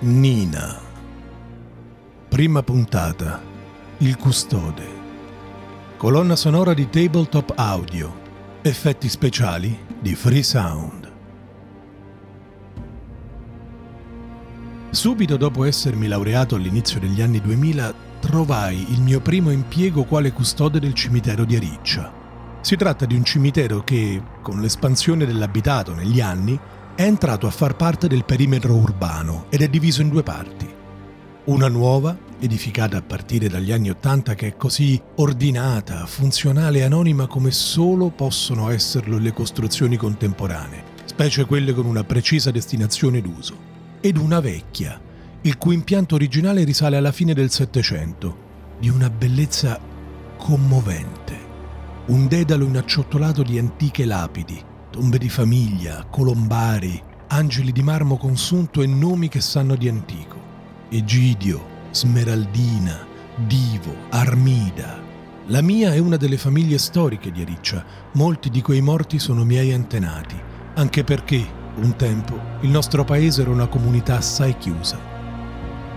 Nina. Prima puntata. Il custode. Colonna sonora di Tabletop Audio. Effetti speciali di Free Sound. Subito dopo essermi laureato all'inizio degli anni 2000, trovai il mio primo impiego quale custode del cimitero di Ariccia. Si tratta di un cimitero che, con l'espansione dell'abitato negli anni, è entrato a far parte del perimetro urbano ed è diviso in due parti. Una nuova, edificata a partire dagli anni Ottanta, che è così ordinata, funzionale e anonima come solo possono esserlo le costruzioni contemporanee, specie quelle con una precisa destinazione d'uso. Ed una vecchia, il cui impianto originale risale alla fine del Settecento, di una bellezza commovente. Un dedalo inacciottolato di antiche lapidi, tombe di famiglia, colombari, angeli di marmo consunto e nomi che sanno di antico. Egidio, Smeraldina, Divo, Armida. La mia è una delle famiglie storiche di Ariccia, molti di quei morti sono miei antenati, anche perché, un tempo, il nostro paese era una comunità assai chiusa.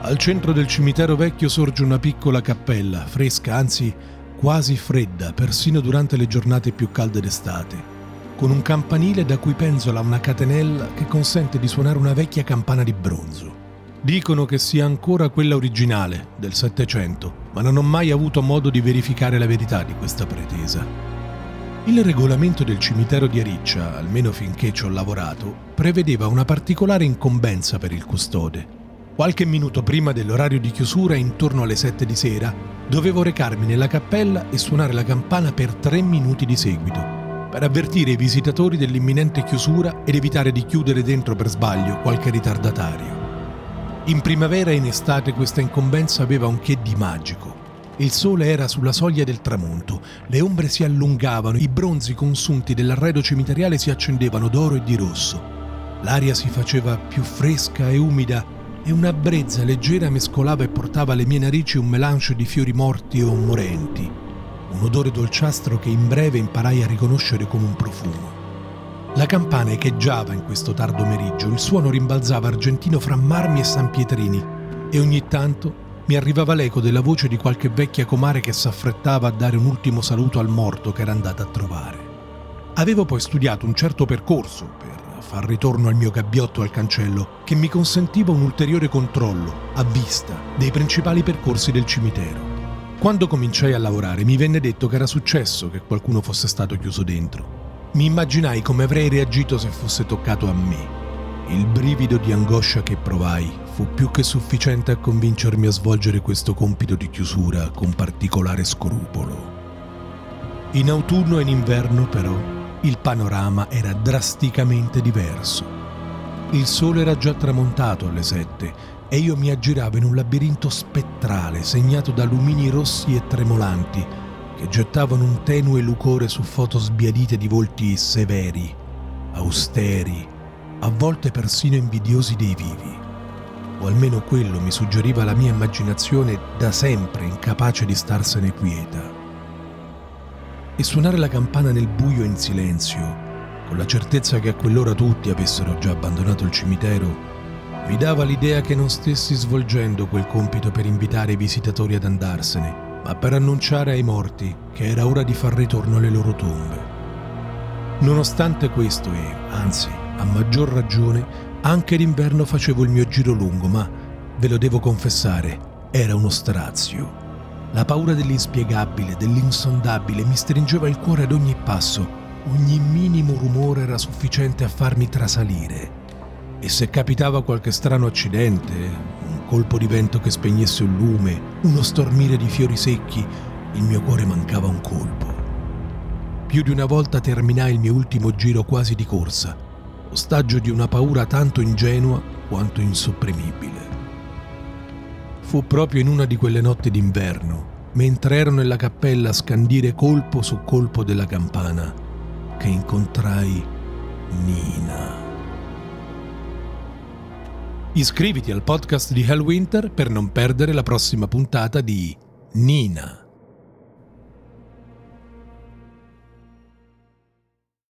Al centro del cimitero vecchio sorge una piccola cappella, fresca, anzi quasi fredda, persino durante le giornate più calde d'estate con un campanile da cui penzola una catenella che consente di suonare una vecchia campana di bronzo. Dicono che sia ancora quella originale, del Settecento, ma non ho mai avuto modo di verificare la verità di questa pretesa. Il regolamento del cimitero di Ariccia, almeno finché ci ho lavorato, prevedeva una particolare incombenza per il custode. Qualche minuto prima dell'orario di chiusura, intorno alle sette di sera, dovevo recarmi nella cappella e suonare la campana per tre minuti di seguito, per avvertire i visitatori dell'imminente chiusura ed evitare di chiudere dentro per sbaglio qualche ritardatario. In primavera e in estate questa incombenza aveva un che di magico. Il sole era sulla soglia del tramonto, le ombre si allungavano, i bronzi consunti dell'arredo cimiteriale si accendevano d'oro e di rosso. L'aria si faceva più fresca e umida e una brezza leggera mescolava e portava alle mie narici un melange di fiori morti o morenti, un odore dolciastro che in breve imparai a riconoscere come un profumo. La campana echeggiava in questo tardo meriggio, il suono rimbalzava argentino fra marmi e San Pietrini e ogni tanto mi arrivava l'eco della voce di qualche vecchia comare che s'affrettava a dare un ultimo saluto al morto che era andata a trovare. Avevo poi studiato un certo percorso per far ritorno al mio gabbiotto al cancello che mi consentiva un ulteriore controllo, a vista, dei principali percorsi del cimitero. Quando cominciai a lavorare mi venne detto che era successo che qualcuno fosse stato chiuso dentro. Mi immaginai come avrei reagito se fosse toccato a me. Il brivido di angoscia che provai fu più che sufficiente a convincermi a svolgere questo compito di chiusura con particolare scrupolo. In autunno e in inverno però il panorama era drasticamente diverso. Il sole era già tramontato alle sette e io mi aggiravo in un labirinto spettrale segnato da lumini rossi e tremolanti che gettavano un tenue lucore su foto sbiadite di volti severi, austeri, a volte persino invidiosi dei vivi. O almeno quello mi suggeriva la mia immaginazione da sempre incapace di starsene quieta. E suonare la campana nel buio in silenzio, con la certezza che a quell'ora tutti avessero già abbandonato il cimitero, mi dava l'idea che non stessi svolgendo quel compito per invitare i visitatori ad andarsene, ma per annunciare ai morti che era ora di far ritorno alle loro tombe. Nonostante questo e, anzi, a maggior ragione, anche d'inverno facevo il mio giro lungo, ma, ve lo devo confessare, era uno strazio. La paura dell'inspiegabile, dell'insondabile mi stringeva il cuore ad ogni passo. Ogni minimo rumore era sufficiente a farmi trasalire. E se capitava qualche strano accidente, un colpo di vento che spegnesse un lume, uno stormire di fiori secchi, il mio cuore mancava un colpo. Più di una volta terminai il mio ultimo giro quasi di corsa, ostaggio di una paura tanto ingenua quanto insopprimibile. Fu proprio in una di quelle notti d'inverno, mentre ero nella cappella a scandire colpo su colpo della campana, che incontrai Nina. Iscriviti al podcast di Hellwinter per non perdere la prossima puntata di Nina.